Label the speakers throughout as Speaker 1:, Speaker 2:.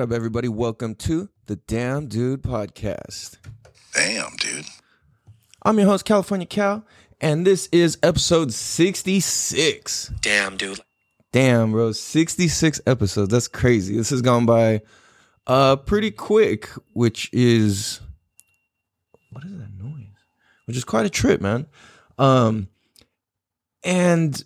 Speaker 1: What up, everybody? Welcome to the Damn Dude Podcast.
Speaker 2: Damn, dude.
Speaker 1: I'm your host, California Cal, and this is episode 66.
Speaker 3: Damn, dude.
Speaker 1: Damn, bro, 66 episodes. That's crazy. This has gone by uh pretty quick, which is what is that noise? Which is quite a trip, man. Um and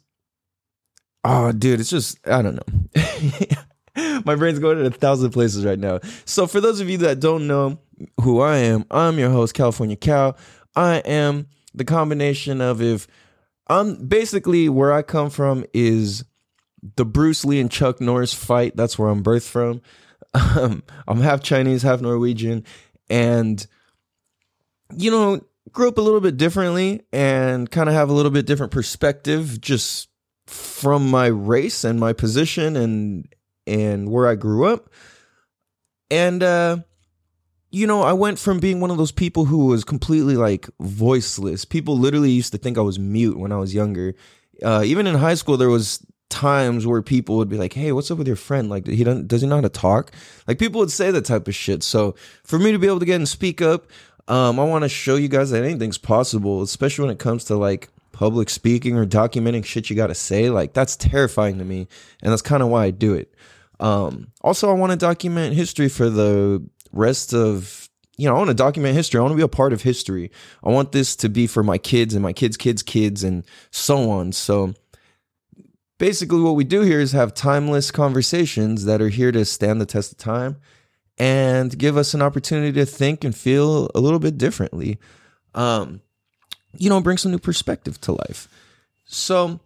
Speaker 1: oh dude, it's just I don't know. My brain's going in a thousand places right now. So for those of you that don't know who I am, I'm your host, California Cal. I am the combination of if I'm basically where I come from is the Bruce Lee and Chuck Norris fight. That's where I'm birthed from. Um, I'm half Chinese, half Norwegian, and you know, grew up a little bit differently and kind of have a little bit different perspective just from my race and my position and and where I grew up. And uh you know, I went from being one of those people who was completely like voiceless. People literally used to think I was mute when I was younger. Uh even in high school there was times where people would be like, "Hey, what's up with your friend? Like, he doesn't does he know how to talk?" Like people would say that type of shit. So for me to be able to get and speak up, um, I want to show you guys that anything's possible, especially when it comes to like public speaking or documenting shit you got to say. Like that's terrifying to me, and that's kind of why I do it. Um, also, I want to document history for the rest of you know, I want to document history. I want to be a part of history. I want this to be for my kids and my kids' kids' kids and so on. So basically what we do here is have timeless conversations that are here to stand the test of time and give us an opportunity to think and feel a little bit differently. Um, you know, bring some new perspective to life. So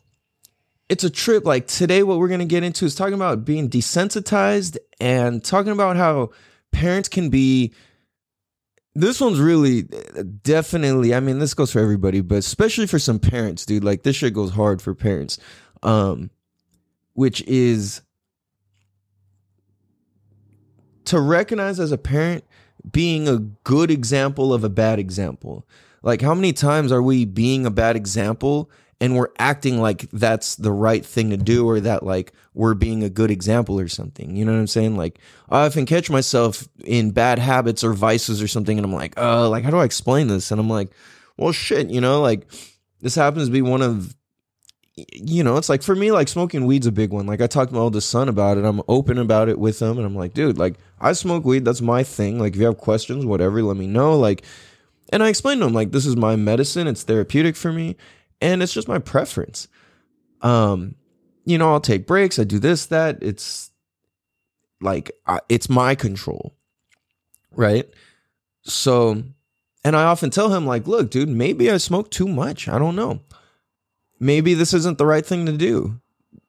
Speaker 1: it's a trip. Like today, what we're going to get into is talking about being desensitized and talking about how parents can be. This one's really definitely, I mean, this goes for everybody, but especially for some parents, dude. Like this shit goes hard for parents um, which is to recognize as a parent being a good example of a bad example. Like, how many times are we being a bad example and we're acting like that's the right thing to do or that like we're being a good example or something? You know what I'm saying? Like, I often catch myself in bad habits or vices or something, and I'm like, oh, like, how do I explain this? And I'm like, well, shit, you know, like, this happens to be one of you know, it's like for me, like smoking weed's a big one. Like I talked to my oldest son about it. I'm open about it with him, and I'm like, dude, like I smoke weed. That's my thing. Like if you have questions, whatever, let me know. Like, and I explained to him like this is my medicine. It's therapeutic for me, and it's just my preference. Um, you know, I'll take breaks. I do this, that. It's like I, it's my control, right? So, and I often tell him like, look, dude, maybe I smoke too much. I don't know maybe this isn't the right thing to do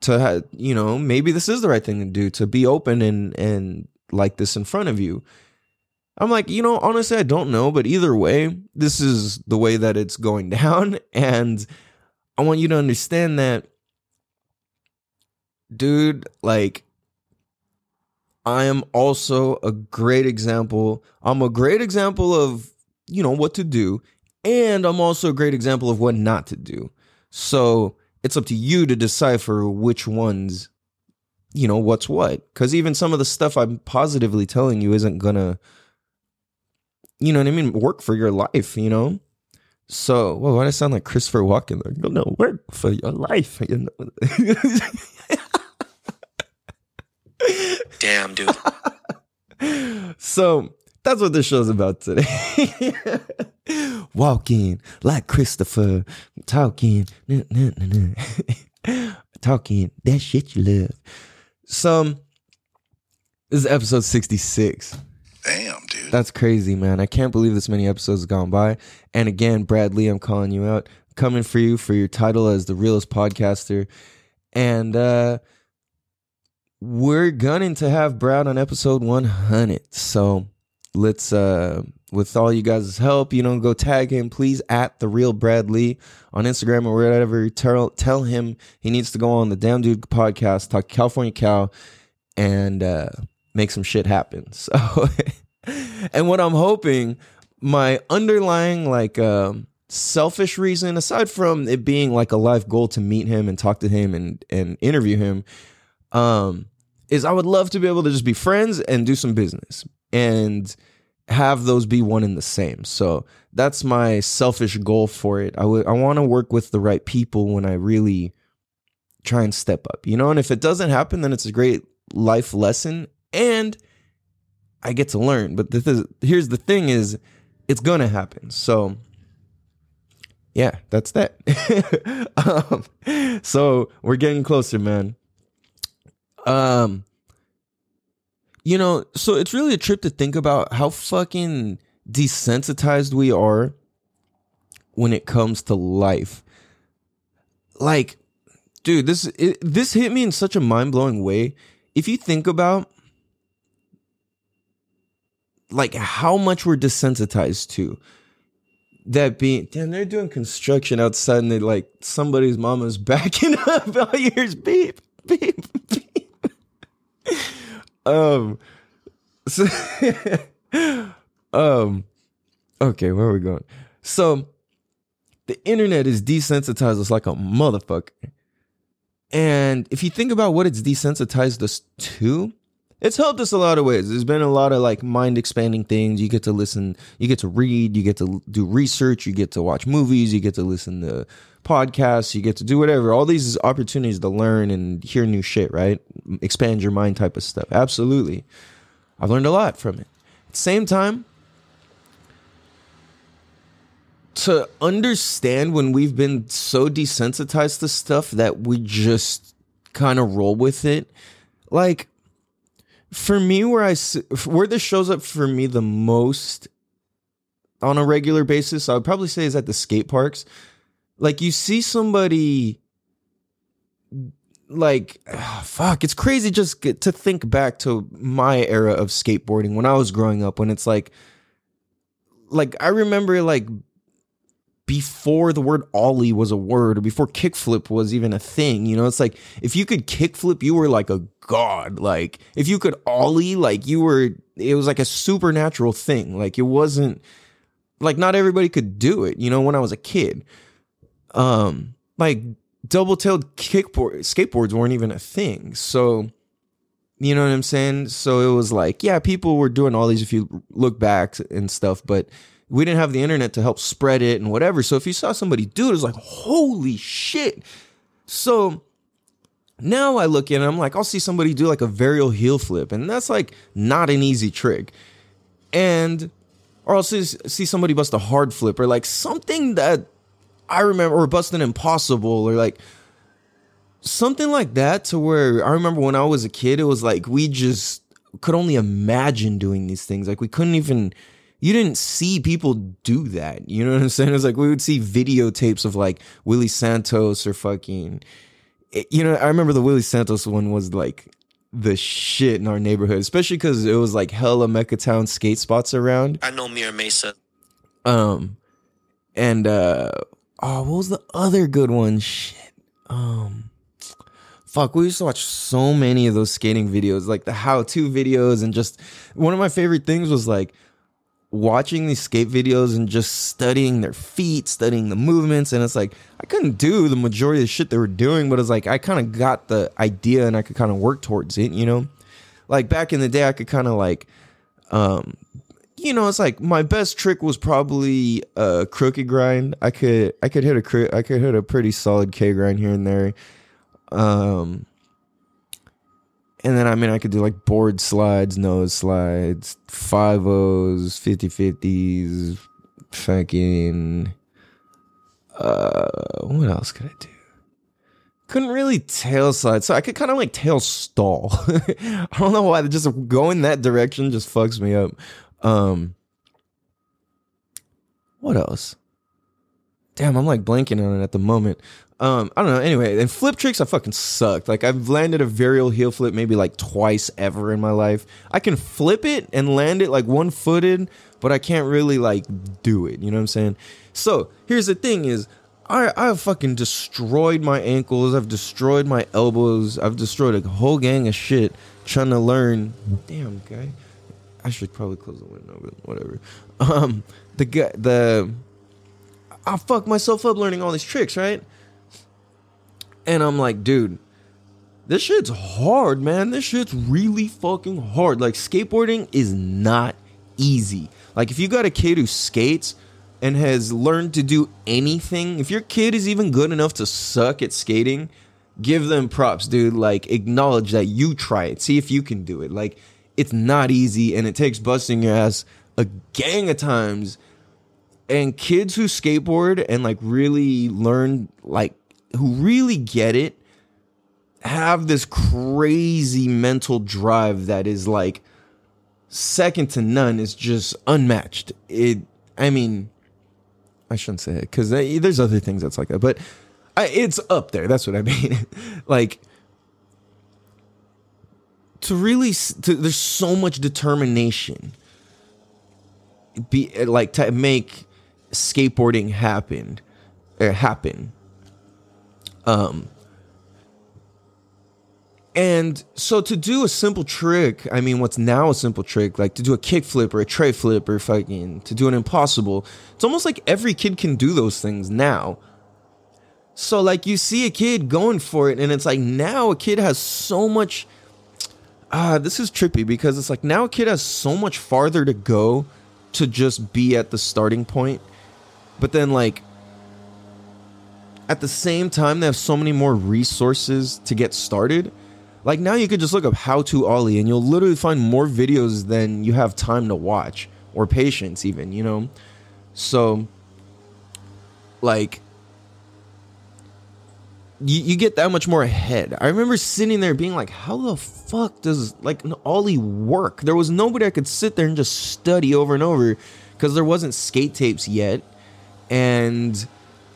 Speaker 1: to have, you know, maybe this is the right thing to do to be open and and like this in front of you. I'm like, you know, honestly, I don't know, but either way, this is the way that it's going down. And I want you to understand that, dude, like, I am also a great example. I'm a great example of, you know, what to do. And I'm also a great example of what not to do. So it's up to you to decipher which ones, you know, what's what. Because even some of the stuff I'm positively telling you isn't gonna, you know what I mean, work for your life, you know? So, well, why do I sound like Christopher Walken? Like, no, no, work for your life. You know?
Speaker 3: Damn, dude.
Speaker 1: so that's what this show's about today. Walking like Christopher, talking, nah, nah, nah, talking that shit you love. So, this is episode 66.
Speaker 2: Damn, dude.
Speaker 1: That's crazy, man. I can't believe this many episodes have gone by. And again, Bradley, I'm calling you out. Coming for you for your title as the realest podcaster. And uh we're gunning to have Brad on episode 100. So let's uh with all you guys' help, you know, go tag him, please, at the real Bradley on Instagram or whatever. Tell tell him he needs to go on the Damn Dude podcast, talk California Cal, and uh, make some shit happen. So, and what I'm hoping, my underlying like um, selfish reason, aside from it being like a life goal to meet him and talk to him and and interview him, um, is I would love to be able to just be friends and do some business and have those be one and the same. So that's my selfish goal for it. I would I want to work with the right people when I really try and step up. You know, and if it doesn't happen then it's a great life lesson and I get to learn. But this is here's the thing is it's to happen. So yeah, that's that. um, so we're getting closer, man. Um, you know, so it's really a trip to think about how fucking desensitized we are when it comes to life. Like, dude, this it, this hit me in such a mind blowing way. If you think about like how much we're desensitized to that being damn they're doing construction outside and they like somebody's mama's backing up. All you hear is beep beep beep. Um so um okay where are we going? So the internet is desensitized us like a motherfucker. And if you think about what it's desensitized us to it's helped us a lot of ways. There's been a lot of like mind expanding things. You get to listen, you get to read, you get to do research, you get to watch movies, you get to listen to podcasts, you get to do whatever. All these opportunities to learn and hear new shit, right? Expand your mind type of stuff. Absolutely. I've learned a lot from it. At the same time, to understand when we've been so desensitized to stuff that we just kind of roll with it. Like for me where I where this shows up for me the most on a regular basis, I would probably say is at the skate parks. Like you see somebody like oh, fuck, it's crazy just to think back to my era of skateboarding when I was growing up when it's like like I remember like before the word ollie was a word or before kickflip was even a thing. You know, it's like if you could kickflip, you were like a god. Like if you could ollie, like you were, it was like a supernatural thing. Like it wasn't like not everybody could do it. You know, when I was a kid, um, like double tailed kickboard skateboards weren't even a thing. So, you know what I'm saying? So it was like, yeah, people were doing all these if you look back and stuff, but we didn't have the internet to help spread it and whatever. So if you saw somebody do it, it was like, holy shit. So now I look at it, I'm like, I'll see somebody do like a varial heel flip, and that's like not an easy trick. And or I'll see, see somebody bust a hard flip or like something that I remember or bust an impossible or like something like that to where I remember when I was a kid, it was like we just could only imagine doing these things. Like we couldn't even you didn't see people do that. You know what I'm saying? It's like we would see videotapes of like Willie Santos or fucking, eh, you know, I remember the Willie Santos one was like the shit in our neighborhood, especially because it was like hella Mecca Town skate spots around.
Speaker 3: I know Mira Mesa.
Speaker 1: Um, and uh, oh, what was the other good one? Shit. Um, fuck, we used to watch so many of those skating videos, like the how-to videos, and just one of my favorite things was like watching these skate videos and just studying their feet, studying the movements, and it's like I couldn't do the majority of the shit they were doing, but it's like I kind of got the idea and I could kind of work towards it, you know? Like back in the day, I could kind of like, um, you know, it's like my best trick was probably a crooked grind. I could I could hit a I could hit a pretty solid K grind here and there. Um, and then I mean I could do like board slides, nose slides, five O's, 50 50s, fucking uh what else could I do? Couldn't really tail slide, so I could kind of like tail stall. I don't know why, just going that direction just fucks me up. Um what else? Damn, I'm like blanking on it at the moment. Um, I don't know. Anyway, and flip tricks, I fucking sucked. Like I've landed a varial heel flip maybe like twice ever in my life. I can flip it and land it like one footed, but I can't really like do it. You know what I'm saying? So here's the thing: is I I've fucking destroyed my ankles. I've destroyed my elbows. I've destroyed a whole gang of shit trying to learn. Damn guy, I should probably close the window, but whatever. Um, the guy the I fucked myself up learning all these tricks, right? And I'm like, dude, this shit's hard, man. This shit's really fucking hard. Like skateboarding is not easy. Like if you got a kid who skates and has learned to do anything, if your kid is even good enough to suck at skating, give them props, dude. Like acknowledge that you try it. See if you can do it. Like it's not easy and it takes busting your ass a gang of times. And kids who skateboard and like really learn like who really get it have this crazy mental drive that is like second to none is just unmatched. It I mean I shouldn't say it cuz there's other things that's like that, but I, it's up there. That's what I mean. like to really to, there's so much determination be like to make skateboarding happen or happen um and so to do a simple trick, I mean, what's now a simple trick, like to do a kickflip or a tre flip or fucking to do an impossible, it's almost like every kid can do those things now. So like you see a kid going for it, and it's like now a kid has so much. Ah, uh, this is trippy because it's like now a kid has so much farther to go to just be at the starting point, but then like at the same time they have so many more resources to get started like now you could just look up how to ollie and you'll literally find more videos than you have time to watch or patience even, you know? So like you, you get that much more ahead. I remember sitting there being like, how the fuck does like an ollie work? There was nobody I could sit there and just study over and over because there wasn't skate tapes yet. And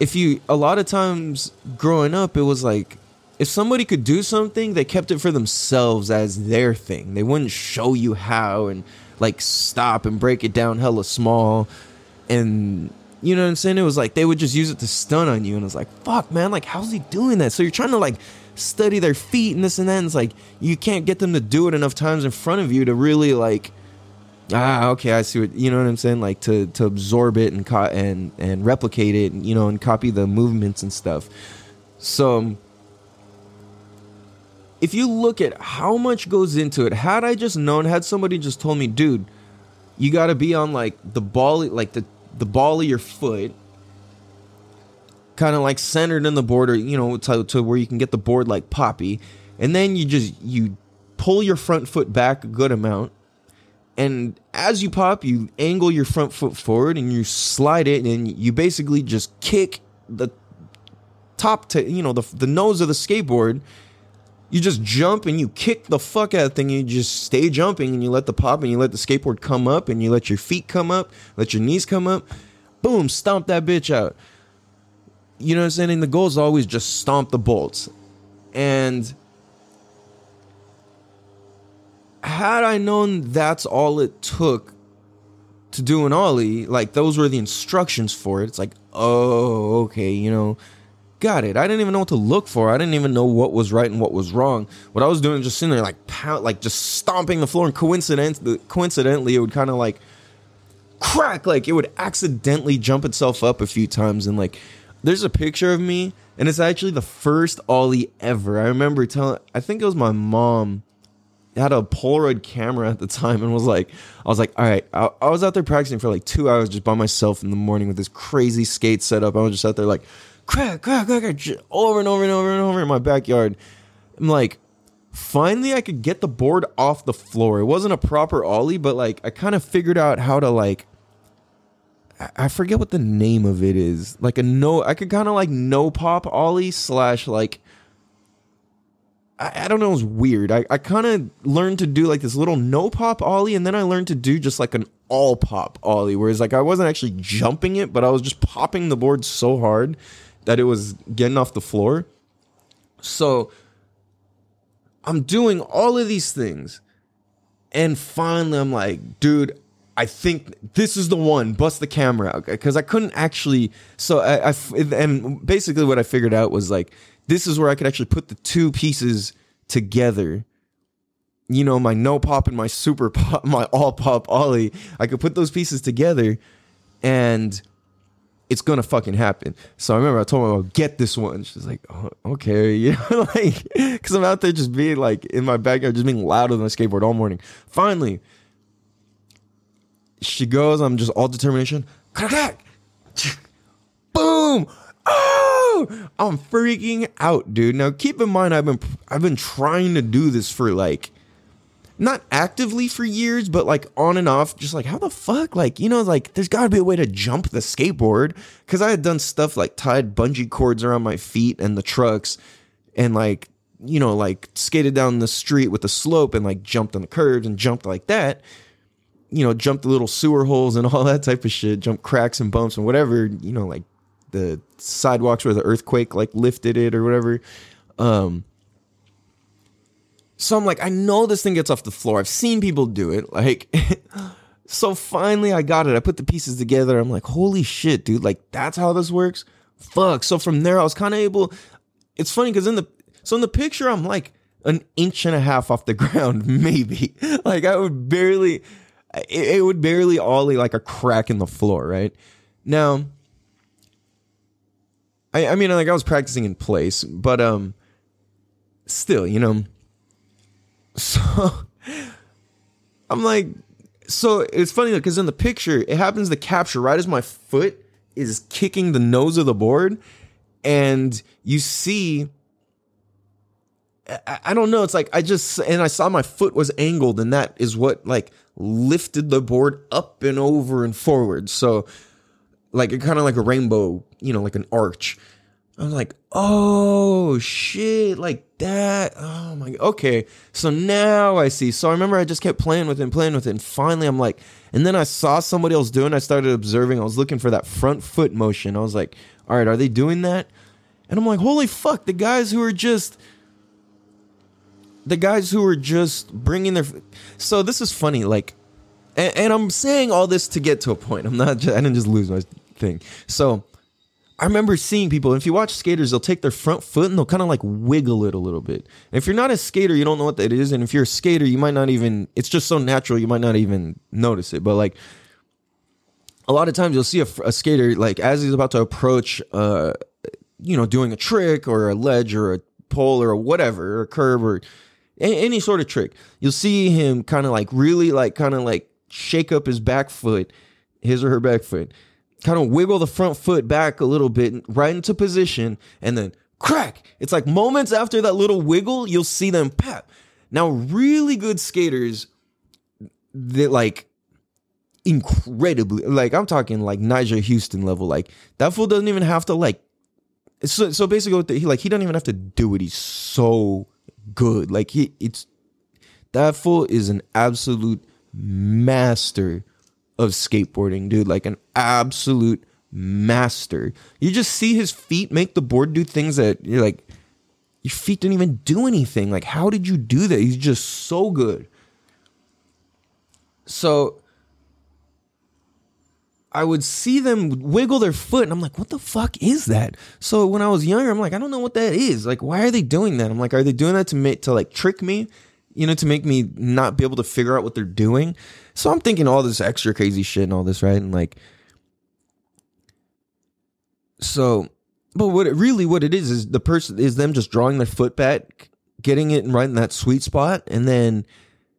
Speaker 1: if you a lot of times growing up, it was like if somebody could do something, they kept it for themselves as their thing. They wouldn't show you how and like stop and break it down hella small. And you know what I'm saying? It was like they would just use it to stun on you. And it's like, fuck, man, like, how's he doing that? So you're trying to like study their feet and this and that. And it's like, you can't get them to do it enough times in front of you to really like, ah, okay, I see what, you know what I'm saying? Like to, to absorb it and, co- and, and replicate it, and, you know, and copy the movements and stuff. So, if you look at how much goes into it, had I just known, had somebody just told me, dude, you got to be on like the ball, like the the ball of your foot, kind of like centered in the border, you know, to, to where you can get the board like poppy, and then you just you pull your front foot back a good amount, and as you pop, you angle your front foot forward and you slide it, and you basically just kick the top to you know the the nose of the skateboard you just jump and you kick the fuck out of the thing. You just stay jumping and you let the pop and you let the skateboard come up and you let your feet come up, let your knees come up. Boom, stomp that bitch out. You know what I'm saying? And the goal is always just stomp the bolts. And had I known that's all it took to do an ollie, like those were the instructions for it, it's like, oh, okay, you know, got it. I didn't even know what to look for. I didn't even know what was right and what was wrong. What I was doing just sitting there like like just stomping the floor, and coincidentally, coincidentally, it would kind of like crack, like it would accidentally jump itself up a few times, and like there's a picture of me, and it's actually the first ollie ever. I remember telling, I think it was my mom had a Polaroid camera at the time and was like, I was like, all right, I, I was out there practicing for like two hours just by myself in the morning with this crazy skate setup. I was just out there like crack, crack, crack, crack, over and over and over and over in my backyard. I'm like, finally, I could get the board off the floor. It wasn't a proper ollie, but like, I kind of figured out how to like, I forget what the name of it is. Like a no, I could kind of like no pop ollie slash like, I, I don't know, it was weird. I, I kind of learned to do like this little no pop ollie, and then I learned to do just like an all pop ollie, whereas like I wasn't actually jumping it, but I was just popping the board so hard that it was getting off the floor. So I'm doing all of these things. And finally, I'm like, dude, I think this is the one. Bust the camera out because I couldn't actually. So I, I, and basically what I figured out was like this is where I could actually put the two pieces together. You know, my no pop and my super pop, my all pop ollie. I could put those pieces together, and it's gonna fucking happen. So I remember I told my mom, get this one. She's like, oh, okay, you know, like, because I'm out there just being like in my backyard, just being louder than my skateboard all morning. Finally, she goes. I'm just all determination. Crack, boom. Oh, I'm freaking out, dude. Now keep in mind, I've been I've been trying to do this for like not actively for years, but like on and off, just like how the fuck, like you know, like there's got to be a way to jump the skateboard because I had done stuff like tied bungee cords around my feet and the trucks, and like you know, like skated down the street with the slope and like jumped on the curves and jumped like that. You know, jumped the little sewer holes and all that type of shit, jump cracks and bumps and whatever. You know, like the sidewalks where the earthquake like lifted it or whatever. Um, so I'm like, I know this thing gets off the floor. I've seen people do it. Like, so finally I got it. I put the pieces together. I'm like, holy shit, dude. Like, that's how this works. Fuck. So from there, I was kind of able. It's funny because in the so in the picture, I'm like an inch and a half off the ground, maybe. Like I would barely, it, it would barely ollie like a crack in the floor, right? Now, I, I mean, like I was practicing in place, but um, still, you know. So I'm like, so it's funny because in the picture, it happens to capture right as my foot is kicking the nose of the board, and you see. I, I don't know. It's like I just and I saw my foot was angled, and that is what like lifted the board up and over and forward. So like it kind of like a rainbow, you know, like an arch. I was like, oh shit, like that. Oh my, okay. So now I see. So I remember I just kept playing with it and playing with it. And finally I'm like, and then I saw somebody else doing, I started observing. I was looking for that front foot motion. I was like, all right, are they doing that? And I'm like, holy fuck, the guys who are just, the guys who are just bringing their, so this is funny. Like, and, and I'm saying all this to get to a point. I'm not, just, I didn't just lose my thing. So, I remember seeing people, if you watch skaters, they'll take their front foot and they'll kind of like wiggle it a little bit. And if you're not a skater, you don't know what that is. And if you're a skater, you might not even, it's just so natural, you might not even notice it. But like a lot of times you'll see a, a skater, like as he's about to approach, uh, you know, doing a trick or a ledge or a pole or whatever, or a curb or any sort of trick, you'll see him kind of like really like kind of like shake up his back foot, his or her back foot kind of wiggle the front foot back a little bit, right into position, and then crack. It's like moments after that little wiggle, you'll see them pap. Now, really good skaters that like incredibly, like I'm talking like Nyjah Huston level. Like that fool doesn't even have to like. So so basically, he like he doesn't even have to do it. He's so good. Like he it's that fool is an absolute master of skateboarding, dude. Like an absolute master. You just see his feet make the board do things that you're like, your feet didn't even do anything. Like, how did you do that? He's just so good. So I would see them wiggle their foot, and I'm like, what the fuck is that? So when I was younger, I'm like, I don't know what that is. Like, why are they doing that? I'm like, are they doing that to make to like trick me? You know, to make me not be able to figure out what they're doing. So I'm thinking all this extra crazy shit and all this, right? And like, so, but what it really, what it is, is the person, is them just drawing their foot back, getting it right in that sweet spot. And then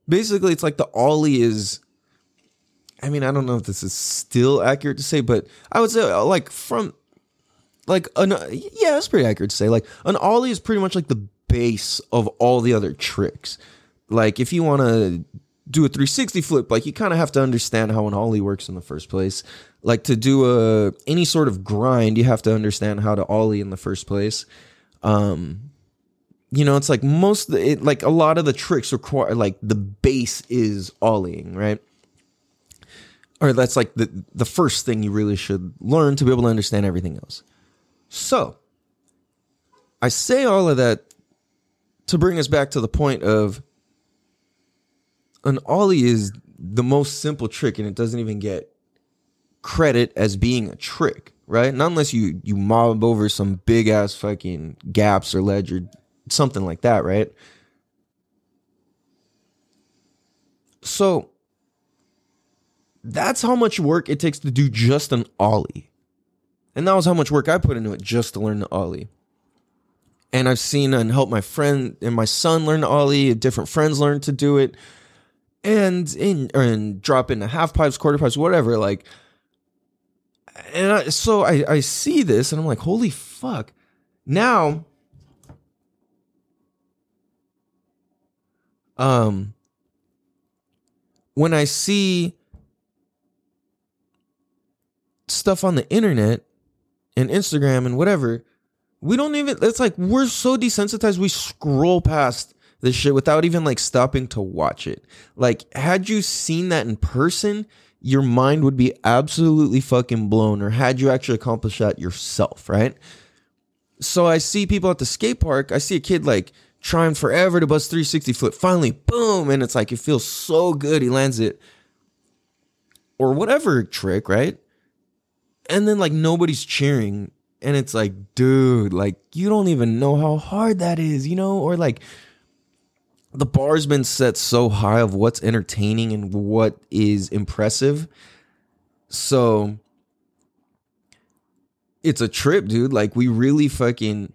Speaker 1: basically it's like the ollie is, I mean, I don't know if this is still accurate to say, but I would say uh, like from, like, an, yeah, it's pretty accurate to say. Like, an ollie is pretty much like the base of all the other tricks. Like, if you want to do a 360 flip, like you kind of have to understand how an ollie works in the first place. Like to do a any sort of grind, you have to understand how to ollie in the first place. Um, you know, it's like most it, like a lot of the tricks require like the base is ollieing, right? Or that's like the the first thing you really should learn to be able to understand everything else. So, I say all of that to bring us back to the point of an ollie is the most simple trick and it doesn't even get credit as being a trick, right? Not unless you you mob over some big ass fucking gaps or ledge or something like that, right? So that's how much work it takes to do just an ollie. And that was how much work I put into it just to learn the ollie. And I've seen and helped my friend and my son learn the ollie. Different friends learn to do it, and in and drop into half pipes, quarter pipes, whatever. Like, and I, so I I see this and I'm like, holy fuck! Now, um, when I see stuff on the internet and Instagram and whatever, we don't even it's like we're so desensitized we scroll past this shit without even like stopping to watch it. Like had you seen that in person, your mind would be absolutely fucking blown or had you actually accomplished that yourself, right? So I see people at the skate park, I see a kid like trying forever to bust 360 flip. Finally, boom, and it's like it feels so good he lands it or whatever trick, right? And then like nobody's cheering and it's like, dude, like you don't even know how hard that is, you know? Or like the bar's been set so high of what's entertaining and what is impressive. So it's a trip, dude. Like we really fucking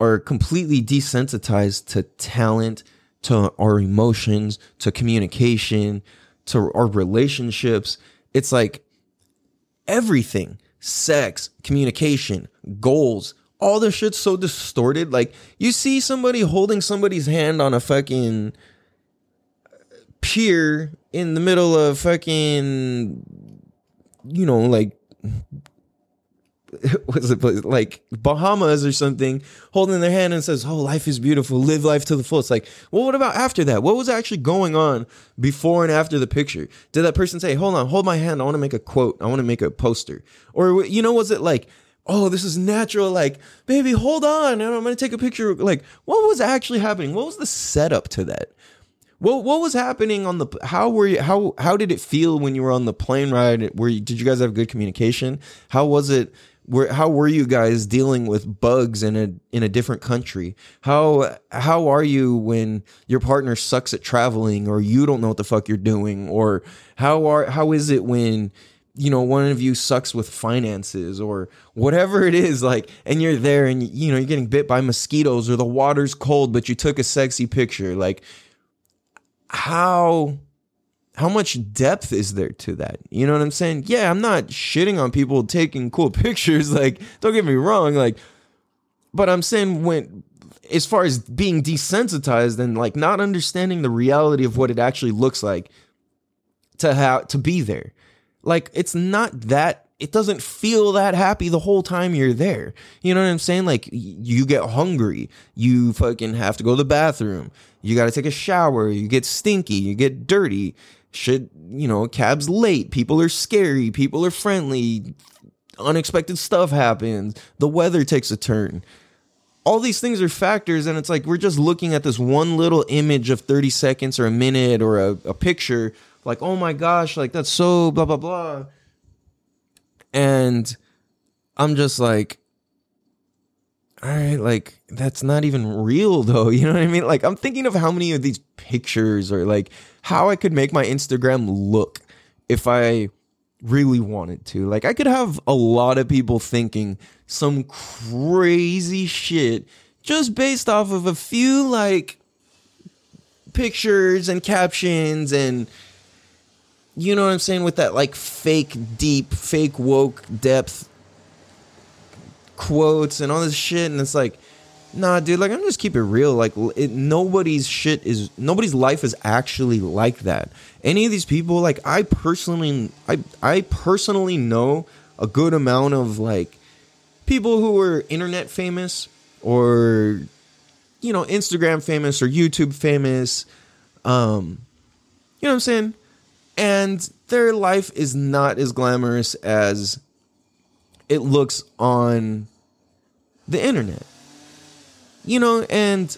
Speaker 1: are completely desensitized to talent, to our emotions, to communication, to our relationships. It's like everything sex, communication, goals, all this shit's so distorted. Like you see somebody holding somebody's hand on a fucking pier in the middle of fucking, you know, like was it like Bahamas or something, holding their hand and says, "Oh, life is beautiful. Live life to the full." It's like, well, what about after that? What was actually going on before and after the picture? Did that person say, "Hold on, hold my hand. I want to make a quote. I want to make a poster," or you know, was it like? Oh, this is natural. Like, baby, hold on, and I'm gonna take a picture. Like, what was actually happening? What was the setup to that? What what was happening on the how were you how how did it feel when you were on the plane ride? Were you, did you guys have good communication? How was it where how were you guys dealing with bugs in a in a different country? How how are you when your partner sucks at traveling or you don't know what the fuck you're doing or how are how is it when you know one of you sucks with finances or whatever it is like and you're there and you know you're getting bit by mosquitoes or the water's cold but you took a sexy picture like how how much depth is there to that? You know what I'm saying? Yeah, I'm not shitting on people taking cool pictures. Like, don't get me wrong. Like, but I'm saying when, as far as being desensitized and like not understanding the reality of what it actually looks like to have to be there, like it's not that. It doesn't feel that happy the whole time you're there. You know what I'm saying? Like you get hungry, you fucking have to go to the bathroom, you got to take a shower, you get stinky, you get dirty shit, you know, cab's late, people are scary, people are friendly, unexpected stuff happens, the weather takes a turn. All these things are factors, and it's like we're just looking at this one little image of 30 seconds or a minute or a, a picture, like, oh my gosh, like that's so blah, blah, blah. And I'm just like, all right, like that's not even real though. You know what I mean? Like I'm thinking of how many of these pictures or like how I could make my Instagram look if I really wanted to. Like I could have a lot of people thinking some crazy shit just based off of a few like pictures and captions and you know what I'm saying with that like fake deep, fake woke depth quotes and all this shit and it's like Nah, dude. Like I'm just keep it real. Like it, nobody's shit is nobody's life is actually like that. Any of these people, like I personally, I I personally know a good amount of like people who are internet famous or you know Instagram famous or YouTube famous. Um, you know what I'm saying? And their life is not as glamorous as it looks on the internet you know, and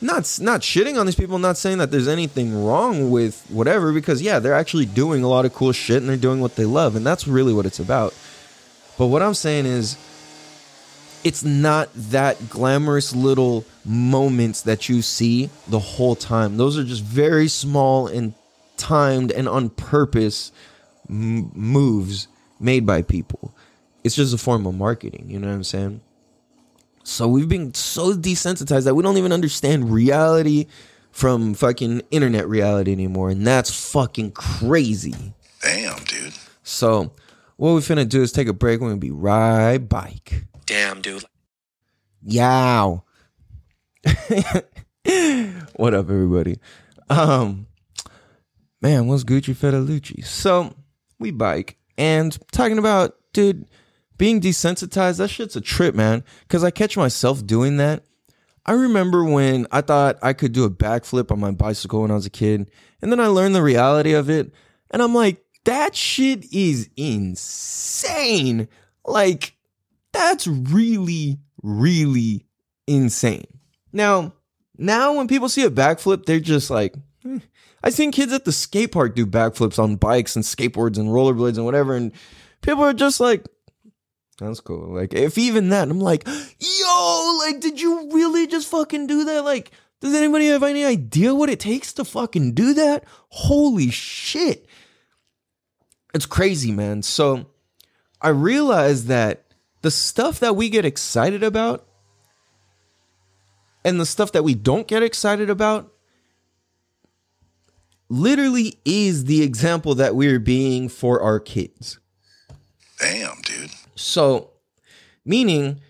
Speaker 1: not not shitting on these people, not saying that there's anything wrong with whatever, because yeah, they're actually doing a lot of cool shit and they're doing what they love, and that's really what it's about. But what I'm saying is, it's not that glamorous little moments that you see the whole time. Those are just very small and timed and on purpose m- moves made by people. it's just a form of marketing. You know what I'm saying? So we've been so desensitized that we don't even understand reality from fucking internet reality anymore, and that's fucking crazy.
Speaker 2: Damn, dude.
Speaker 1: So what we finna do is take a break. We're gonna be right back.
Speaker 3: Damn, dude.
Speaker 1: Yow. what up, everybody? Um, man, what's Gucci Fedelucci? So we bike and talking about, dude, being desensitized. That shit's a trip, man. Because I catch myself doing that. I remember when I thought I could do a backflip on my bicycle when I was a kid, and then I learned the reality of it, and I'm like, that shit is insane. Like, that's really, really insane. Now, now when people see a backflip, they're just like, eh. I've seen kids at the skate park do backflips on bikes and skateboards and rollerblades and whatever, and people are just like, that's cool. Like, if even that, I'm like, yo, like, did you really just fucking do that? Like, does anybody have any idea what it takes to fucking do that? Holy shit. It's crazy, man. So I realized that the stuff that we get excited about and the stuff that we don't get excited about literally is the example that we're being for our kids.
Speaker 2: Damn, dude.
Speaker 1: So, meaning,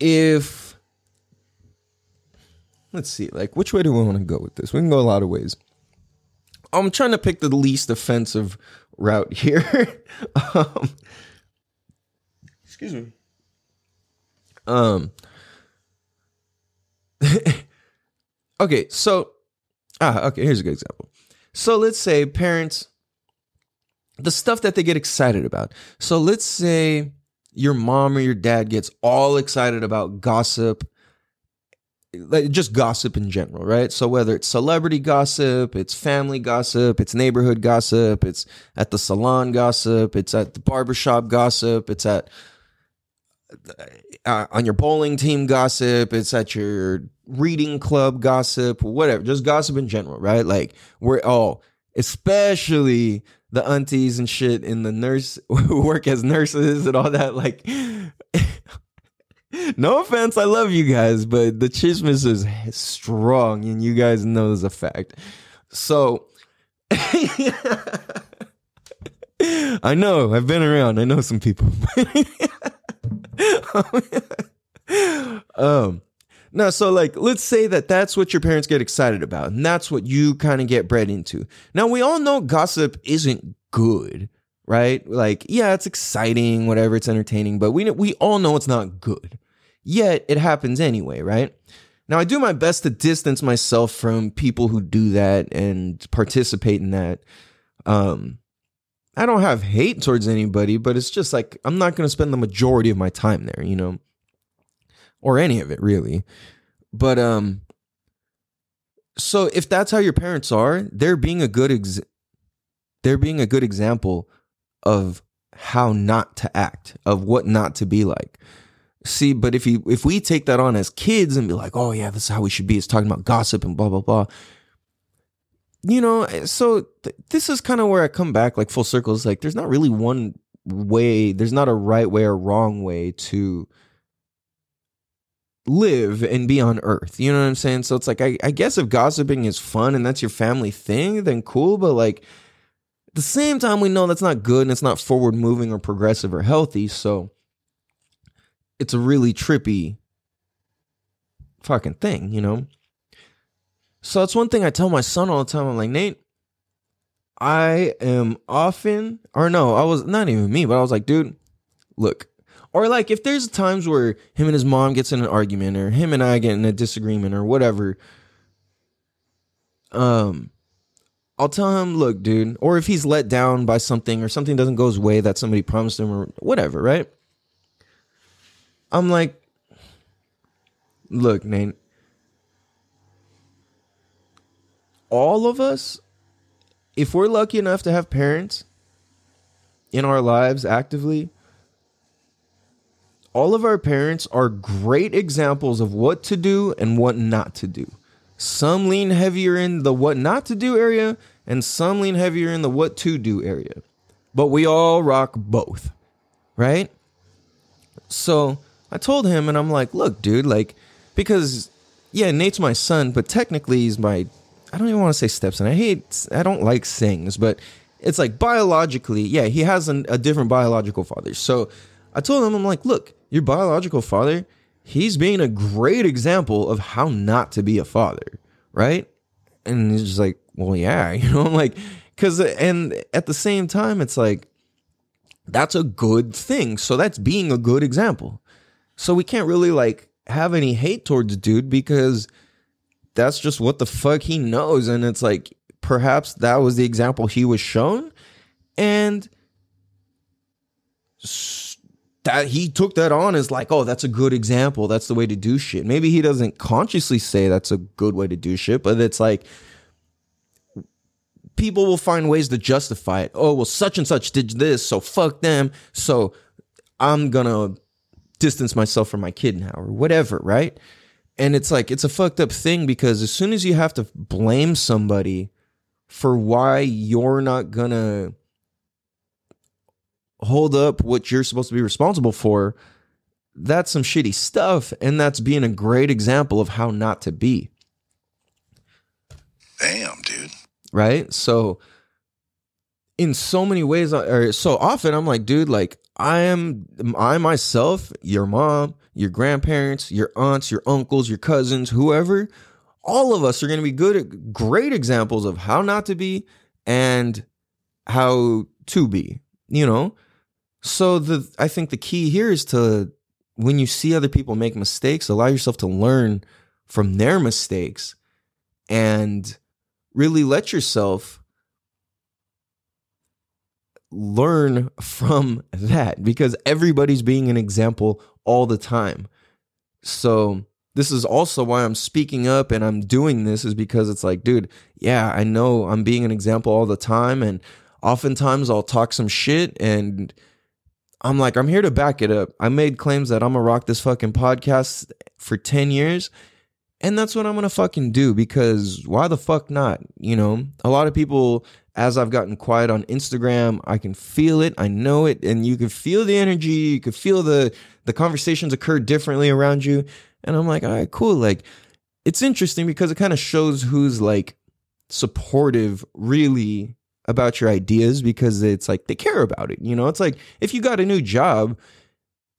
Speaker 1: if let's see, like, which way do we want to go with this? We can go a lot of ways. I'm trying to pick the least offensive route here. um, excuse me. Um. okay, so ah, okay. Here's a good example. So let's say parents the stuff that they get excited about. So let's say your mom or your dad gets all excited about gossip, like just gossip in general, right? So whether it's celebrity gossip, it's family gossip, it's neighborhood gossip, it's at the salon gossip, it's at the barbershop gossip, it's at uh, on your bowling team gossip, it's at your reading club gossip, whatever, just gossip in general, right? Like we're all, especially the aunties and shit in the nurse who work as nurses and all that. Like, no offense, I love you guys, but the chismis is strong, and you guys know as a fact. So, I know I've been around. I know some people. um, no, so like, let's say that that's what your parents get excited about, and that's what you kind of get bred into. Now, we all know gossip isn't good, right? Like, yeah, it's exciting, whatever, it's entertaining, but we we all know it's not good. Yet it happens anyway, right? Now, I do my best to distance myself from people who do that and participate in that. Um, I don't have hate towards anybody, but it's just like I'm not going to spend the majority of my time there, you know or any of it really. But um so if that's how your parents are, they're being a good ex- they're being a good example of how not to act, of what not to be like. See, but if you if we take that on as kids and be like, "Oh yeah, this is how we should be," it's talking about gossip and blah blah blah. You know, so th- this is kind of where I come back like full circle. It's like there's not really one way, there's not a right way or wrong way to live and be on earth. You know what I'm saying? So it's like, I, I guess if gossiping is fun and that's your family thing, then cool. But like, at the same time, we know that's not good and it's not forward moving or progressive or healthy. So it's a really trippy fucking thing, you know? So that's one thing I tell my son all the time. I'm like, Nate, I am often, or no, I was not even me, but I was like, dude, look, or like if there's times where him and his mom gets in an argument or him and I get in a disagreement or whatever, um I'll tell him, look, dude, or if he's let down by something or something doesn't go his way that somebody promised him or whatever, right? I'm like, look, Nate, all of us, if we're lucky enough to have parents in our lives actively, all of our parents are great examples of what to do and what not to do. Some lean heavier in the what not to do area, and some lean heavier in the what to do area. But we all rock both. right? So I told him, and I'm like, look, dude, like, because yeah, Nate's my son, but technically he's my. I don't even want to say stepson. I hate. I don't like sayings, but it's like biologically, yeah, he has an, a different biological father. So I told him, I'm like, look, your biological father, he's being a great example of how not to be a father, right? And he's just like, well, yeah, you know, I'm like, because, and at the same time, it's like, that's a good thing. So that's being a good example. So we can't really like have any hate towards dude because that's just what the fuck he knows. And it's like, perhaps that was the example he was shown. And that he took that on as like, oh, that's a good example. That's the way to do shit. Maybe he doesn't consciously say that's a good way to do shit, but it's like people will find ways to justify it. Oh, well, such and such did this, so fuck them. So I'm gonna distance myself from my kid now, or whatever, right? And it's like it's a fucked up thing because as soon as you have to blame somebody for why you're not gonna hold up what you're supposed to be responsible for, that's some shitty stuff. And that's being a great example of how not to be.
Speaker 2: Damn, dude.
Speaker 1: Right. So, in so many ways, or so often, I'm like, dude, like, I am, I myself, your mom, your grandparents, your aunts, your uncles, your cousins, whoever, all of us are going to be good, at great examples of how not to be and how to be, you know? So the I think the key here is to when you see other people make mistakes, allow yourself to learn from their mistakes and really let yourself learn from that because everybody's being an example all the time. So this is also why I'm speaking up and I'm doing this is because it's like, dude, yeah, I know I'm being an example all the time and oftentimes I'll talk some shit and I'm like, I'm here to back it up. I made claims that I'm gonna rock this fucking podcast for 10 years. And that's what I'm gonna fucking do because why the fuck not? You know, a lot of people, as I've gotten quiet on Instagram, I can feel it, I know it, and you can feel the energy, you can feel the the conversations occur differently around you. And I'm like, all right, cool. Like, it's interesting because it kind of shows who's like supportive really about your ideas because it's like they care about it. You know, it's like if you got a new job,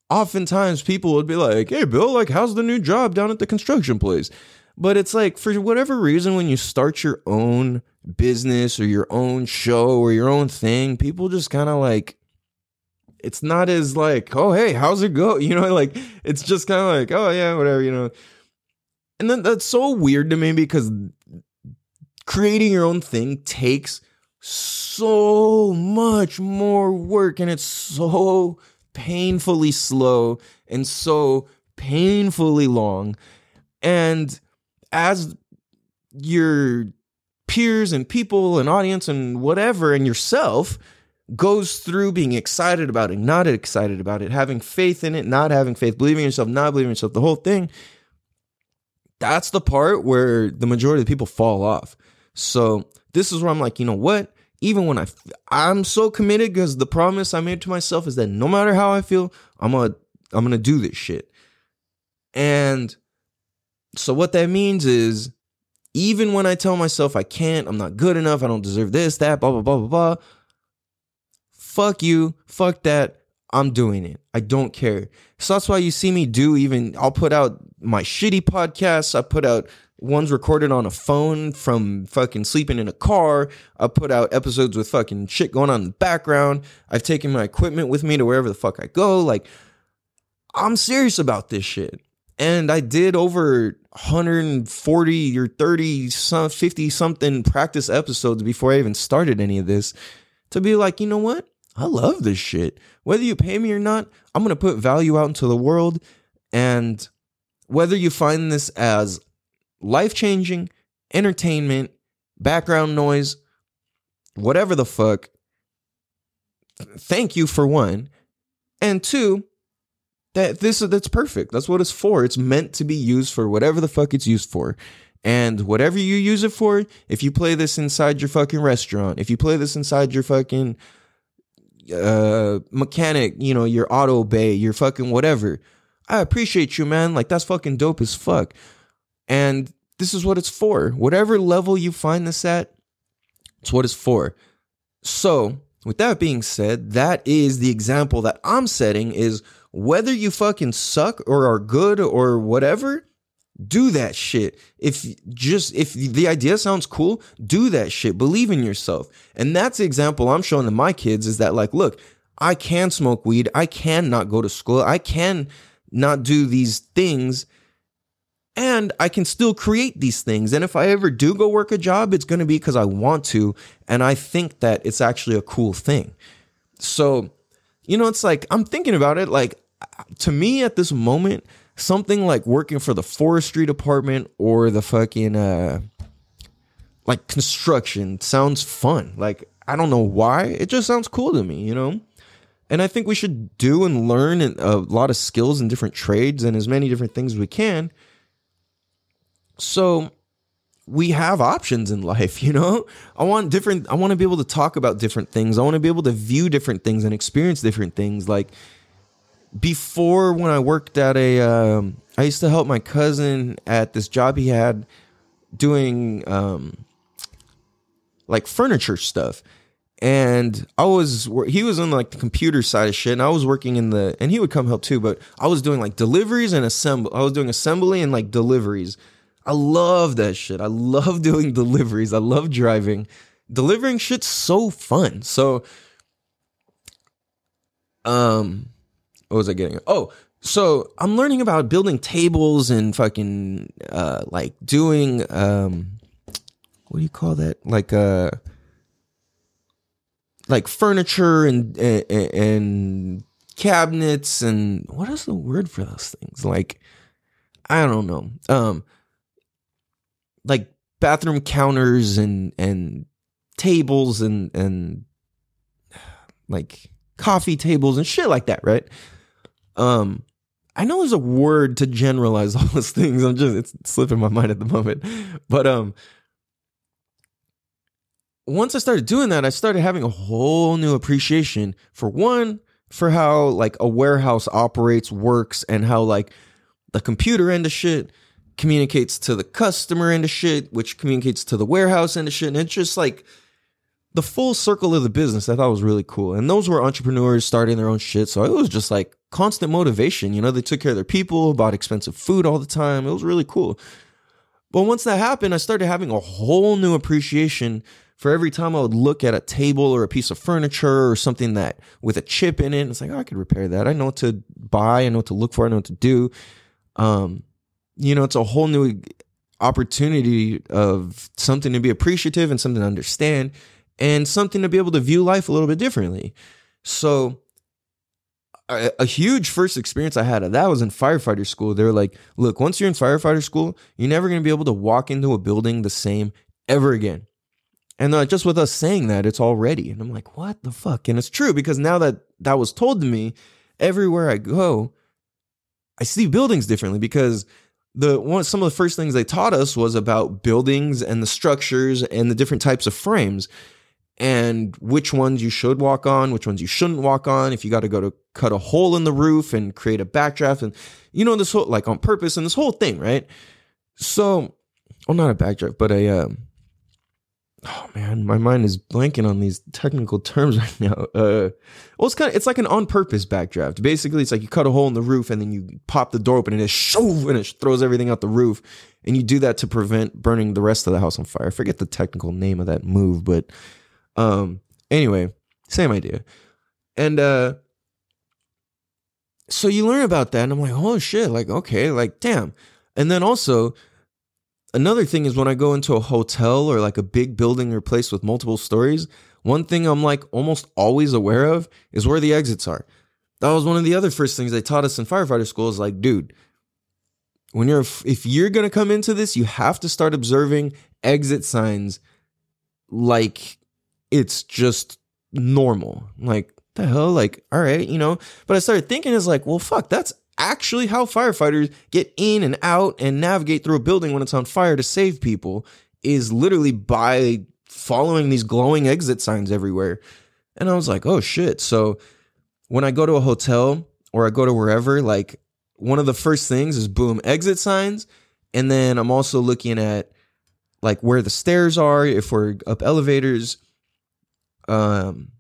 Speaker 1: oftentimes people would be like, hey, Bill, like, how's the new job down at the construction place? But it's like, for whatever reason, when you start your own business or your own show or your own thing, people just kind of like, it's not as like, oh, hey, how's it go? You know, like, it's just kind of like, oh, yeah, whatever, you know. And then that's so weird to me because creating your own thing takes so much more work and it's so painfully slow and so painfully long. And as your peers and people and audience and whatever and yourself goes through being excited about it, not excited about it, having faith in it, not having faith, believing in yourself, not believing in yourself, the whole thing. That's the part where the majority of the people fall off. So this is where I'm like, you know what? Even when I, I'm so committed because the promise I made to myself is that no matter how I feel, I'm gonna, I'm gonna do this shit. And so what that means is, even when I tell myself I can't, I'm not good enough, I don't deserve this, that, blah blah blah blah blah. Fuck you, fuck that. I'm doing it. I don't care. So that's why you see me do even I'll put out my shitty podcasts. I put out one's recorded on a phone from fucking sleeping in a car. I put out episodes with fucking shit going on in the background. I've taken my equipment with me to wherever the fuck I go. Like I'm serious about this shit. And I did over 140 or 30 some 50 something practice episodes before I even started any of this to be like, you know what? I love this shit. Whether you pay me or not, I'm going to put value out into the world. And whether you find this as life changing, entertainment, background noise, whatever the fuck, thank you for one. And two, that this that's perfect. That's what it's for. It's meant to be used for whatever the fuck it's used for. And whatever you use it for, if you play this inside your fucking restaurant, if you play this inside your fucking uh mechanic, you know, your auto bay, your fucking whatever. I appreciate you, man. Like that's fucking dope as fuck. And this is what it's for. Whatever level you find this at, it's what it's for. So, with that being said, that is the example that I'm setting is whether you fucking suck or are good or whatever, do that shit. If just if the idea sounds cool, do that shit. Believe in yourself. And that's the example I'm showing to my kids is that like, look, I can smoke weed. I can not go to school. I can not do these things and I can still create these things. And if I ever do go work a job, it's going to be because I want to. And I think that it's actually a cool thing. So, you know, it's like, I'm thinking about it. Like, to me at this moment, something like working for the forestry department or the fucking, uh, like construction sounds fun. Like, I don't know why. It just sounds cool to me, you know? And I think we should do and learn a lot of skills and different trades and as many different things as we can so we have options in life, you know? I want different I want to be able to talk about different things. I want to be able to view different things and experience different things like before when I worked at a um, I used to help my cousin at this job he had doing um like furniture stuff. And I was he was on like the computer side of shit and I was working in the and he would come help too, but I was doing like deliveries and assemble I was doing assembly and like deliveries I love that shit. I love doing deliveries. I love driving. Delivering shit's so fun. So, um, what was I getting? Oh, so I'm learning about building tables and fucking uh like doing um what do you call that? Like uh like furniture and and, and cabinets and what is the word for those things? Like I don't know. Um like bathroom counters and and tables and and like coffee tables and shit like that, right? Um I know there's a word to generalize all those things. I'm just it's slipping my mind at the moment. But um once I started doing that, I started having a whole new appreciation for one, for how like a warehouse operates, works, and how like the computer end of shit communicates to the customer of shit, which communicates to the warehouse of shit. And it's just like the full circle of the business I thought was really cool. And those were entrepreneurs starting their own shit. So it was just like constant motivation. You know, they took care of their people, bought expensive food all the time. It was really cool. But once that happened, I started having a whole new appreciation for every time I would look at a table or a piece of furniture or something that with a chip in it. It's like, oh, I could repair that. I know what to buy. I know what to look for. I know what to do. Um, you know, it's a whole new opportunity of something to be appreciative and something to understand and something to be able to view life a little bit differently. So, a, a, huge first experience I had of that was in firefighter school. They were like, look, once you're in firefighter school, you're never going to be able to walk into a building the same ever again. And uh, just with us saying that, it's already. And I'm like, what the fuck? And it's true because now that that was told to me, everywhere I go, I see buildings differently because the one some of the first things they taught us was about buildings and the structures and the different types of frames and which ones you should walk on, which ones you shouldn't walk on, if you got to go to cut a hole in the roof and create a backdraft and you know this whole like on purpose and this whole thing, right? So, well not a backdraft, but a um, oh man, my mind is blanking on these technical terms right now. Uh, well, it's kind of it's like an on purpose backdraft. Basically, it's like you cut a hole in the roof and then you pop the door open and it shoo and it throws everything out the roof. And you do that to prevent burning the rest of the house on fire. I forget the technical name of that move, but um, anyway, same idea. And uh, so you learn about that, and I'm like, oh shit, like okay, like damn. And then also another thing is when I go into a hotel or like a big building or place with multiple stories, one thing I'm like almost always aware of is where the exits are. That was one of the other first things they taught us in firefighter school is like, dude, when you're if you're going to come into this, you have to start observing exit signs like it's just normal. Like the hell like all right, you know, but I started thinking is like, well fuck, that's actually how firefighters get in and out and navigate through a building when it's on fire to save people is literally by following these glowing exit signs everywhere. And I was like, oh shit. So when I go to a hotel or I go to wherever, like one of the first things is boom, exit signs. And then I'm also looking at like where the stairs are, if we're up elevators. Um,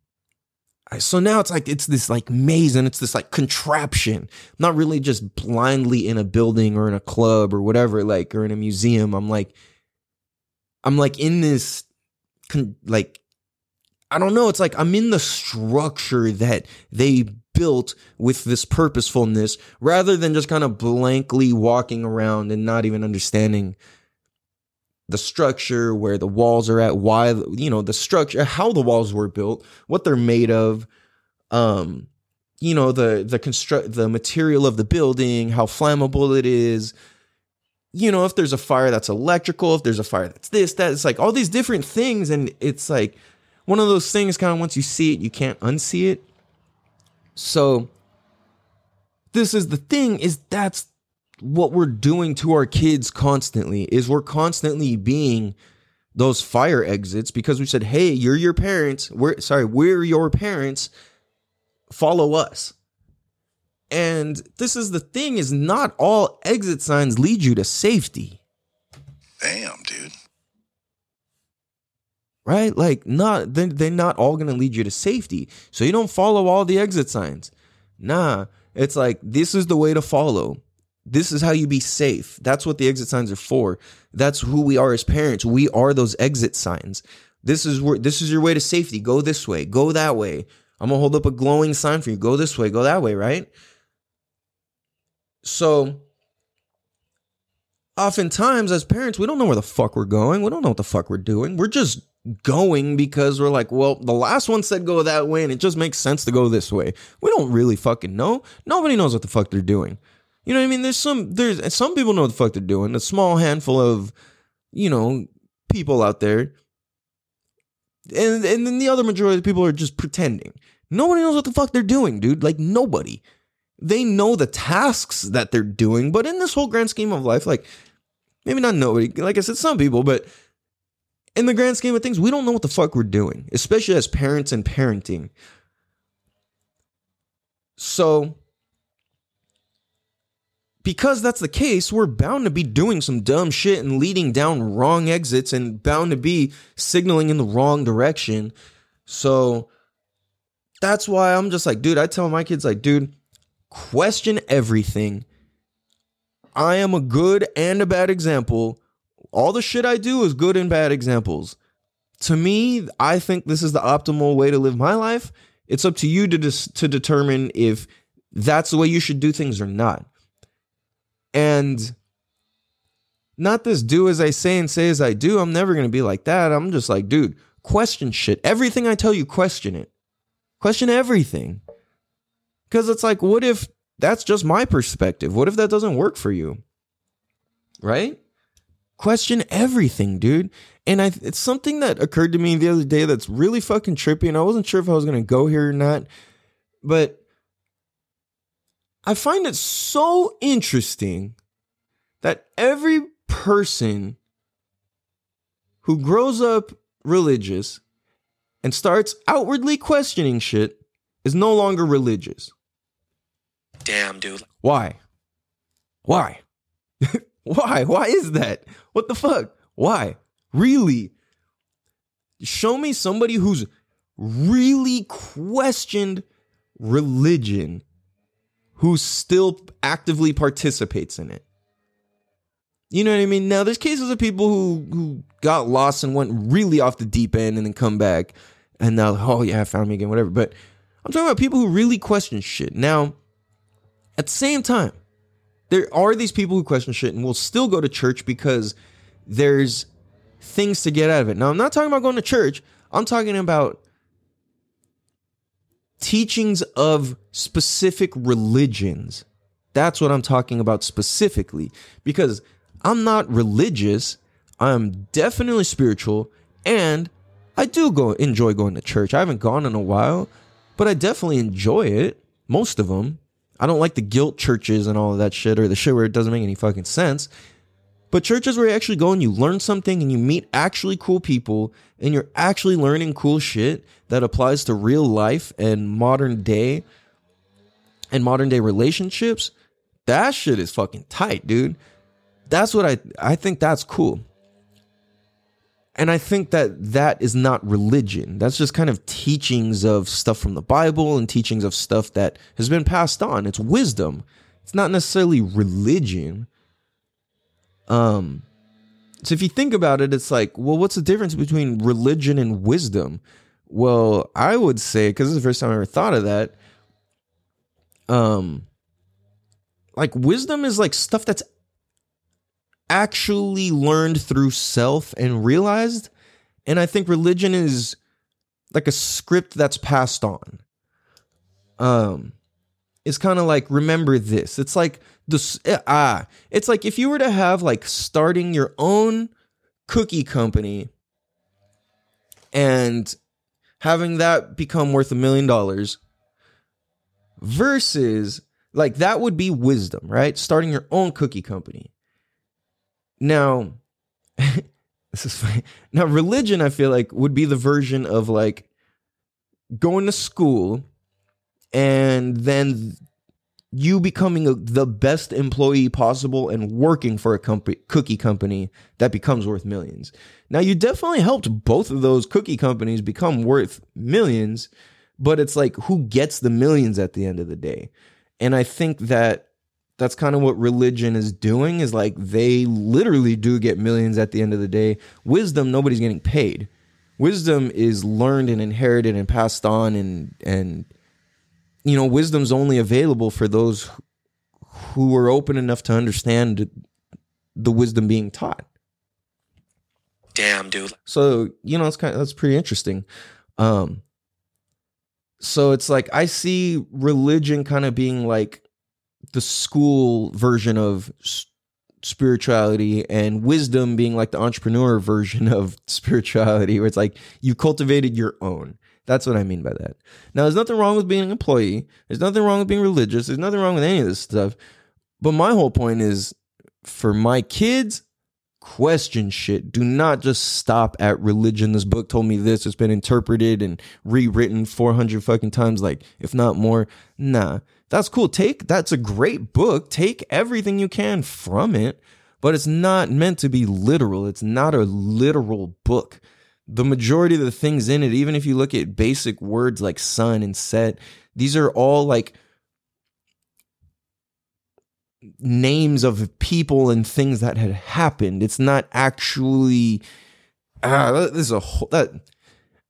Speaker 1: So now it's like it's this like maze and it's this like contraption. not really just blindly in a building or in a club or whatever, like or in a museum. I'm like, I'm like in this, con- like, I don't know. It's like I'm in the structure that they built with this purposefulness, rather than just kind of blankly walking around and not even understanding the structure, where the walls are at, why you know the structure, how the walls were built, what they're made of, um, you know the the construct the material of the building, how flammable it is. You know, if there's a fire that's electrical, if there's a fire that's this, that, it's like all these different things, and it's like one of those things. Kind of once you see it, you can't unsee it. So this is the thing: is that's what we're doing to our kids constantly is we're constantly being those fire exits because we said hey you're your parents. We're sorry we're your parents. Follow us. And this is the thing is not all exit signs lead you to safety.
Speaker 2: Damn, dude.
Speaker 1: right? Like not they're, they're not all going to lead you to safety. So you don't follow all the exit signs. Nah it's like this is the way to follow this is how you be safe. That's what the exit signs are for. That's who we are as parents. We are those exit signs. This is where this is your way to safety. Go this way. Go that way. I'm gonna hold up a glowing sign for you. Go this way. Go that way right? So oftentimes as parents we don't know where the fuck we're going. We don't know what the fuck we're doing. We're just going because we're like well the last one said go that way and it just makes sense to go this way. We don't really fucking know. Nobody knows what the fuck they're doing you know what i mean? There's some there's some people know what the fuck they're doing. A small handful of you know people out there. And and then the other majority of the people are just pretending. Nobody knows what the fuck they're doing dude. Like nobody. They know the tasks that they're doing but in this whole grand scheme of life like maybe not nobody like i said some people but in the grand scheme of things we don't know what the fuck we're doing especially as parents and parenting. So because that's the case, we're bound to be doing some dumb shit and leading down wrong exits and bound to be signaling in the wrong direction. So that's why I'm just like, dude, I tell my kids, like, dude, question everything. I am a good and a bad example. All the shit I do is good and bad examples. To me, I think this is the optimal way to live my life. It's up to you to dis- to determine if that's the way you should do things or not. And not this do as I say and say as I do. I'm never going to be like that. I'm just like, dude, question shit. Everything I tell you, question it. Question everything. Because it's like, what if that's just my perspective? What if that doesn't work for you? Right? Question everything, dude. And I, it's something that occurred to me the other day that's really fucking trippy. And I wasn't sure if I was going to go here or not. But I find it so interesting that every person who grows up religious and starts outwardly questioning shit is no longer religious.
Speaker 3: Damn, dude.
Speaker 1: Why? Why? Why? Why is that? What the fuck? Why? Really? Show me somebody who's really questioned religion who still actively participates in it. You know what I mean? Now there's cases of people who who got lost and went really off the deep end and then come back and now oh yeah, found me again, whatever. But I'm talking about people who really question shit. Now, at the same time, there are these people who question shit and will still go to church because there's things to get out of it. Now, I'm not talking about going to church. I'm talking about teachings of specific religions. That's what I'm talking about specifically because I'm not religious. I'm definitely spiritual and I do go enjoy going to church. I haven't gone in a while, but I definitely enjoy it. Most of them. I don't like the guilt churches and all of that shit or the shit where it doesn't make any fucking sense. But churches where you actually go and you learn something and you meet actually cool people and you're actually learning cool shit that applies to real life and modern day and modern day relationships, that shit is fucking tight, dude. That's what I I think that's cool. And I think that that is not religion. That's just kind of teachings of stuff from the Bible and teachings of stuff that has been passed on. It's wisdom. It's not necessarily religion. Um so if you think about it, it's like, well, what's the difference between religion and wisdom? Well, I would say, because this is the first time I ever thought of that, um, like wisdom is like stuff that's actually learned through self and realized. And I think religion is like a script that's passed on. Um, it's kind of like remember this. It's like this ah, it's like if you were to have like starting your own cookie company and having that become worth a million dollars versus like that would be wisdom, right? Starting your own cookie company. Now, this is funny. Now, religion, I feel like, would be the version of like going to school and then you becoming a, the best employee possible and working for a company, cookie company that becomes worth millions. Now, you definitely helped both of those cookie companies become worth millions, but it's like who gets the millions at the end of the day? And I think that that's kind of what religion is doing is like they literally do get millions at the end of the day. Wisdom, nobody's getting paid. Wisdom is learned and inherited and passed on and and you know, wisdom's only available for those who are open enough to understand the wisdom being taught.
Speaker 3: Damn, dude.
Speaker 1: So, you know, it's kind of that's pretty interesting. Um so it's like I see religion kind of being like the school version of spirituality and wisdom being like the entrepreneur version of spirituality where it's like you cultivated your own. That's what I mean by that. Now, there's nothing wrong with being an employee. There's nothing wrong with being religious. There's nothing wrong with any of this stuff. But my whole point is for my kids, question shit. Do not just stop at religion. This book told me this. It's been interpreted and rewritten 400 fucking times, like, if not more. Nah, that's cool. Take, that's a great book. Take everything you can from it, but it's not meant to be literal. It's not a literal book. The majority of the things in it, even if you look at basic words like sun and set, these are all like names of people and things that had happened. It's not actually ah, this is a whole that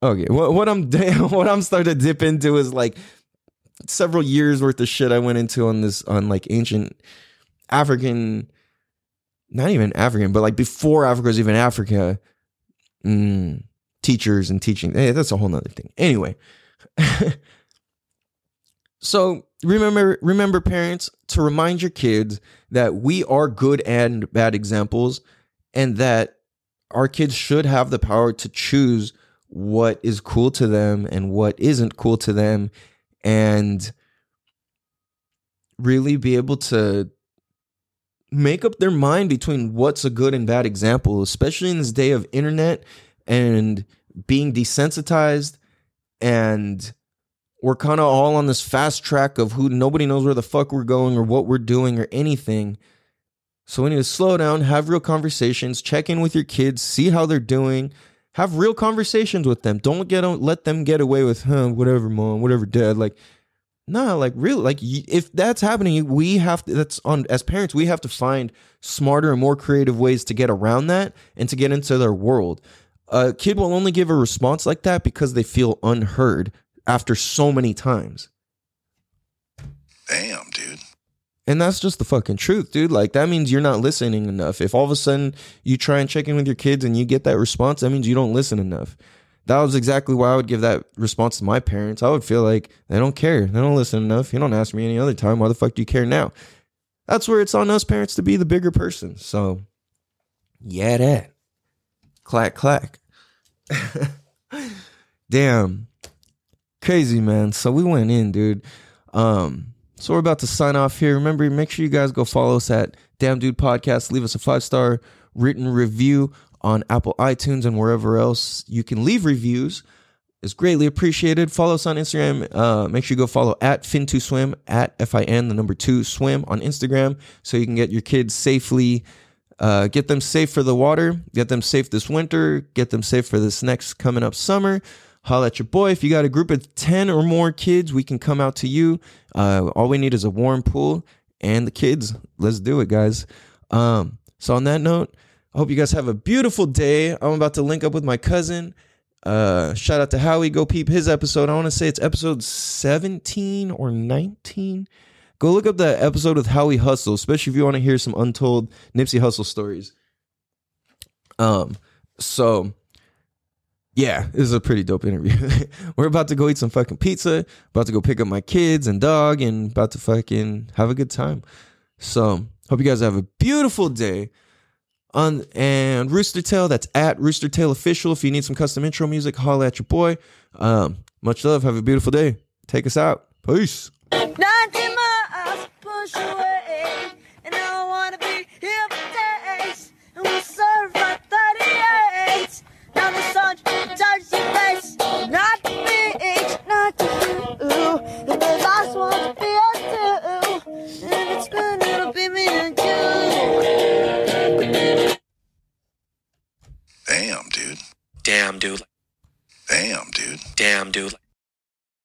Speaker 1: okay. What, what I'm what I'm starting to dip into is like several years worth of shit I went into on this on like ancient African, not even African, but like before Africa was even Africa, mm, teachers and teaching. Hey, that's a whole nother thing. Anyway. So remember, remember, parents, to remind your kids that we are good and bad examples, and that our kids should have the power to choose what is cool to them and what isn't cool to them, and really be able to make up their mind between what's a good and bad example, especially in this day of internet and being desensitized and we're kind of all on this fast track of who nobody knows where the fuck we're going or what we're doing or anything. So we need to slow down, have real conversations, check in with your kids, see how they're doing, have real conversations with them. Don't get don't let them get away with, huh, whatever, mom, whatever, dad. Like, nah, like really, like if that's happening, we have to. That's on as parents, we have to find smarter and more creative ways to get around that and to get into their world. A kid will only give a response like that because they feel unheard after so many times.
Speaker 2: Damn, dude.
Speaker 1: And that's just the fucking truth, dude. Like that means you're not listening enough. If all of a sudden you try and check in with your kids and you get that response, that means you don't listen enough. That was exactly why I would give that response to my parents. I would feel like they don't care. They don't listen enough. You don't ask me any other time. Why the fuck do you care now? That's where it's on us parents to be the bigger person. So, yeah, that. Clack, clack. Damn crazy man so we went in dude um so we're about to sign off here. Remember, make sure you guys go follow us at Damn Dude Podcast. Leave us a five star written review on Apple iTunes and wherever else you can leave reviews. It's greatly appreciated. Follow us on Instagram. Uh, make sure you go follow at Fin2Swim, at F I N, the number two swim on Instagram, so you can get your kids safely, uh, get them safe for the water, get them safe this winter, get them safe for this next coming up summer. Holla at your boy. If you got a group of 10 or more kids, we can come out to you. Uh, all we need is a warm pool and the kids. Let's do it, guys. Um, so, on that note, I hope you guys have a beautiful day. I'm about to link up with my cousin. Uh, shout out to Howie. Go peep his episode. I want to say it's episode 17 or 19. Go look up that episode with Howie Hustle, especially if you want to hear some untold Nipsey Hussle stories. Um, so yeah, this is a pretty dope interview. We're about to go eat some fucking pizza, about to go pick up my kids and dog, and about to fucking have a good time. So hope you guys have a beautiful day on and Rooster Tail. That's at Rooster Tail Official. If you need some custom intro music, holla at your boy. Um, much love. Have a beautiful day. Take us out. Peace.
Speaker 4: 90 push away, and I wanna be here for days. And we'll serve like 38. Now the sun touches your face, not the beach, not the blue. And the last one to be us too. And it's good, it'll be me and you.
Speaker 2: Damn, dude.
Speaker 3: Damn, dude.
Speaker 2: Damn, dude.
Speaker 3: Damn, dude.